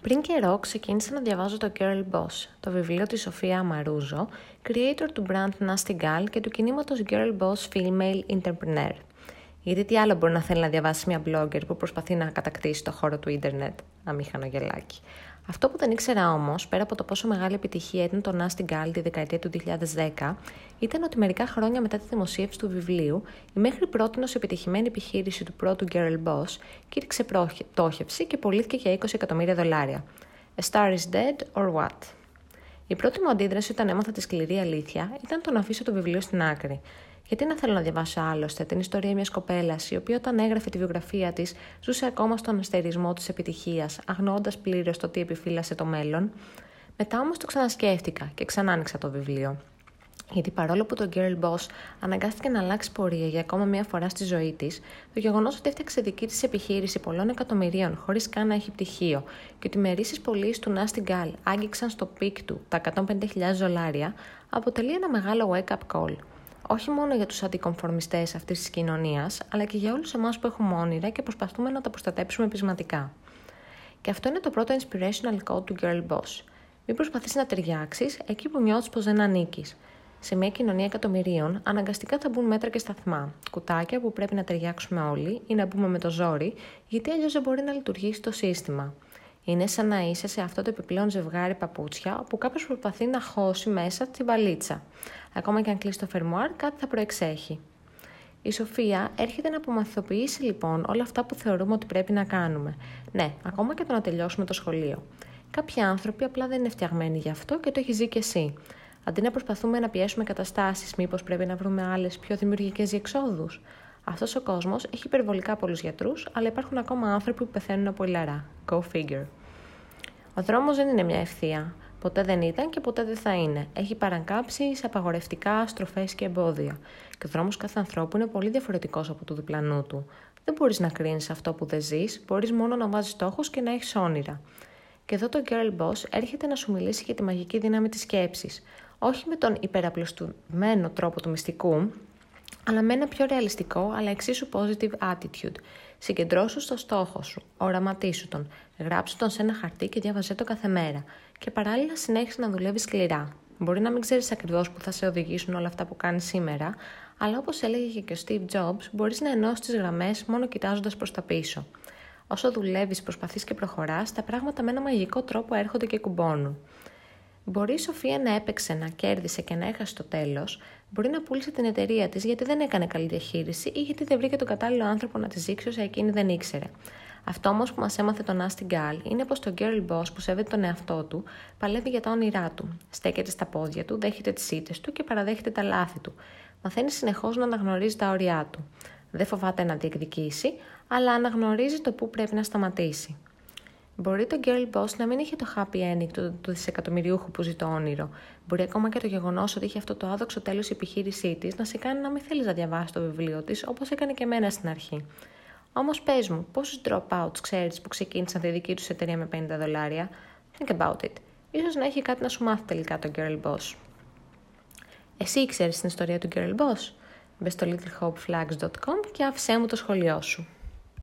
Πριν καιρό ξεκίνησα να διαβάζω το Girl Boss, το βιβλίο της Σοφία Αμαρούζο, creator του brand Nasty Gal και του κινήματος Girl Boss Female Entrepreneur. Γιατί τι άλλο μπορεί να θέλει να διαβάσει μια blogger που προσπαθεί να κατακτήσει το χώρο του ίντερνετ, αμήχανο γελάκι. Αυτό που δεν ήξερα όμως, πέρα από το πόσο μεγάλη επιτυχία ήταν το Nasty Gal τη δεκαετία του 2010, ήταν ότι μερικά χρόνια μετά τη δημοσίευση του βιβλίου, η μέχρι πρώτη επιτυχημένη επιχείρηση του πρώτου Girl Boss κήρυξε πτώχευση και πωλήθηκε για 20 εκατομμύρια δολάρια. A star is dead or what? Η πρώτη μου αντίδραση όταν έμαθα τη σκληρή αλήθεια ήταν το να αφήσω το βιβλίο στην άκρη. Γιατί να θέλω να διαβάσω άλλωστε την ιστορία μιας κοπέλας, η οποία όταν έγραφε τη βιογραφία της ζούσε ακόμα στον αστερισμό της επιτυχίας, αγνοώντα πλήρως το τι επιφύλασε το μέλλον. Μετά όμως το ξανασκέφτηκα και ξανά άνοιξα το βιβλίο. Γιατί παρόλο που το Girl Boss αναγκάστηκε να αλλάξει πορεία για ακόμα μία φορά στη ζωή της, το γεγονός ότι έφτιαξε δική της επιχείρηση πολλών εκατομμυρίων χωρίς καν να έχει πτυχίο και ότι οι ημερήσιες πωλήσεις του Nasty Gal άγγιξαν στο peak του τα 150.000 δολάρια, αποτελεί ένα μεγάλο wake-up call όχι μόνο για τους αντικομφορμιστές αυτής της κοινωνίας, αλλά και για όλους εμάς που έχουμε όνειρα και προσπαθούμε να τα προστατέψουμε πεισματικά. Και αυτό είναι το πρώτο inspirational quote του Girl Boss. Μην προσπαθείς να ταιριάξεις εκεί που νιώθεις πως δεν ανήκεις. Σε μια κοινωνία εκατομμυρίων, αναγκαστικά θα μπουν μέτρα και σταθμά, κουτάκια που πρέπει να ταιριάξουμε όλοι ή να μπούμε με το ζόρι, γιατί αλλιώς δεν μπορεί να λειτουργήσει το σύστημα. Είναι σαν να είσαι σε αυτό το επιπλέον ζευγάρι παπούτσια, όπου κάποιος προσπαθεί να χώσει μέσα τη βαλίτσα. Ακόμα και αν κλείσει το φερμουάρ, κάτι θα προεξέχει. Η Σοφία έρχεται να απομαθητοποιήσει λοιπόν όλα αυτά που θεωρούμε ότι πρέπει να κάνουμε. Ναι, ακόμα και το να τελειώσουμε το σχολείο. Κάποιοι άνθρωποι απλά δεν είναι φτιαγμένοι γι' αυτό και το έχεις ζει και εσύ. Αντί να προσπαθούμε να πιέσουμε καταστάσεις, μήπως πρέπει να βρούμε άλλες πιο δημιουργικές διεξόδους. Αυτός ο κόσμος έχει υπερβολικά πολλούς γιατρούς, αλλά υπάρχουν ακόμα άνθρωποι που πεθαίνουν από ηλαρά. Go figure. Ο δρόμος δεν είναι μια ευθεία. Ποτέ δεν ήταν και ποτέ δεν θα είναι. Έχει παραγκάψει σε απαγορευτικά στροφές και εμπόδια. Και ο δρόμος κάθε ανθρώπου είναι πολύ διαφορετικός από του διπλανού του. Δεν μπορείς να κρίνεις αυτό που δεν ζεις, μπορείς μόνο να βάζεις στόχους και να έχεις όνειρα. Και εδώ το Girl Boss έρχεται να σου μιλήσει για τη μαγική δύναμη της σκέψης. Όχι με τον υπεραπλωστουμένο τρόπο του μυστικού, αλλά με ένα πιο ρεαλιστικό αλλά εξίσου positive attitude. Συγκεντρώσου στο στόχο σου, οραματίσου τον, γράψου τον σε ένα χαρτί και διάβαζε το κάθε μέρα. Και παράλληλα συνέχισε να δουλεύεις σκληρά. Μπορεί να μην ξέρεις ακριβώς που θα σε οδηγήσουν όλα αυτά που κάνεις σήμερα, αλλά όπως έλεγε και ο Steve Jobs, μπορείς να ενώσεις τις γραμμές μόνο κοιτάζοντας προς τα πίσω. Όσο δουλεύεις, προσπαθείς και προχωράς, τα πράγματα με ένα μαγικό τρόπο έρχονται και κουμπώνουν. Μπορείς η Σοφία να έπαιξε, να κέρδισε και να έχασες το τέλος, μπορεί να πούλησε την εταιρεία της γιατί δεν έκανε καλή διαχείριση ή γιατί δεν βρήκε τον κατάλληλο άνθρωπο να της δείξει όσα εκείνη δεν ήξερε. Αυτό όμως που μας έμαθε τον Άστι Γκάλ είναι πως το girl boss που σέβεται τον εαυτό του παλεύει για τα όνειρά του. Στέκεται στα πόδια του, δέχεται τις ήττες του και παραδέχεται τα λάθη του. Μαθαίνει συνεχώς να αναγνωρίζει τα όρια του. Δεν φοβάται να διεκδικήσει, αλλά αναγνωρίζει το πού πρέπει να σταματήσει. Μπορεί το girl boss να μην είχε το happy ending του, του δισεκατομμυριούχου που ζει το όνειρο. Μπορεί ακόμα και το γεγονός ότι είχε αυτό το άδοξο τέλος η επιχείρησή της να σε κάνει να μην θέλεις να διαβάσεις το βιβλίο της όπως έκανε και εμένα στην αρχή. Όμως πες μου, πόσους dropouts ξέρεις που ξεκίνησαν τη δική τους εταιρεία με 50 δολάρια; Think about it. Ίσως να έχει κάτι να σου μάθει τελικά το girl boss. Εσύ ξέρει την ιστορία του girl boss; Μπες στο littlehopeflags.com και άφησέ μου το σχολείο σου.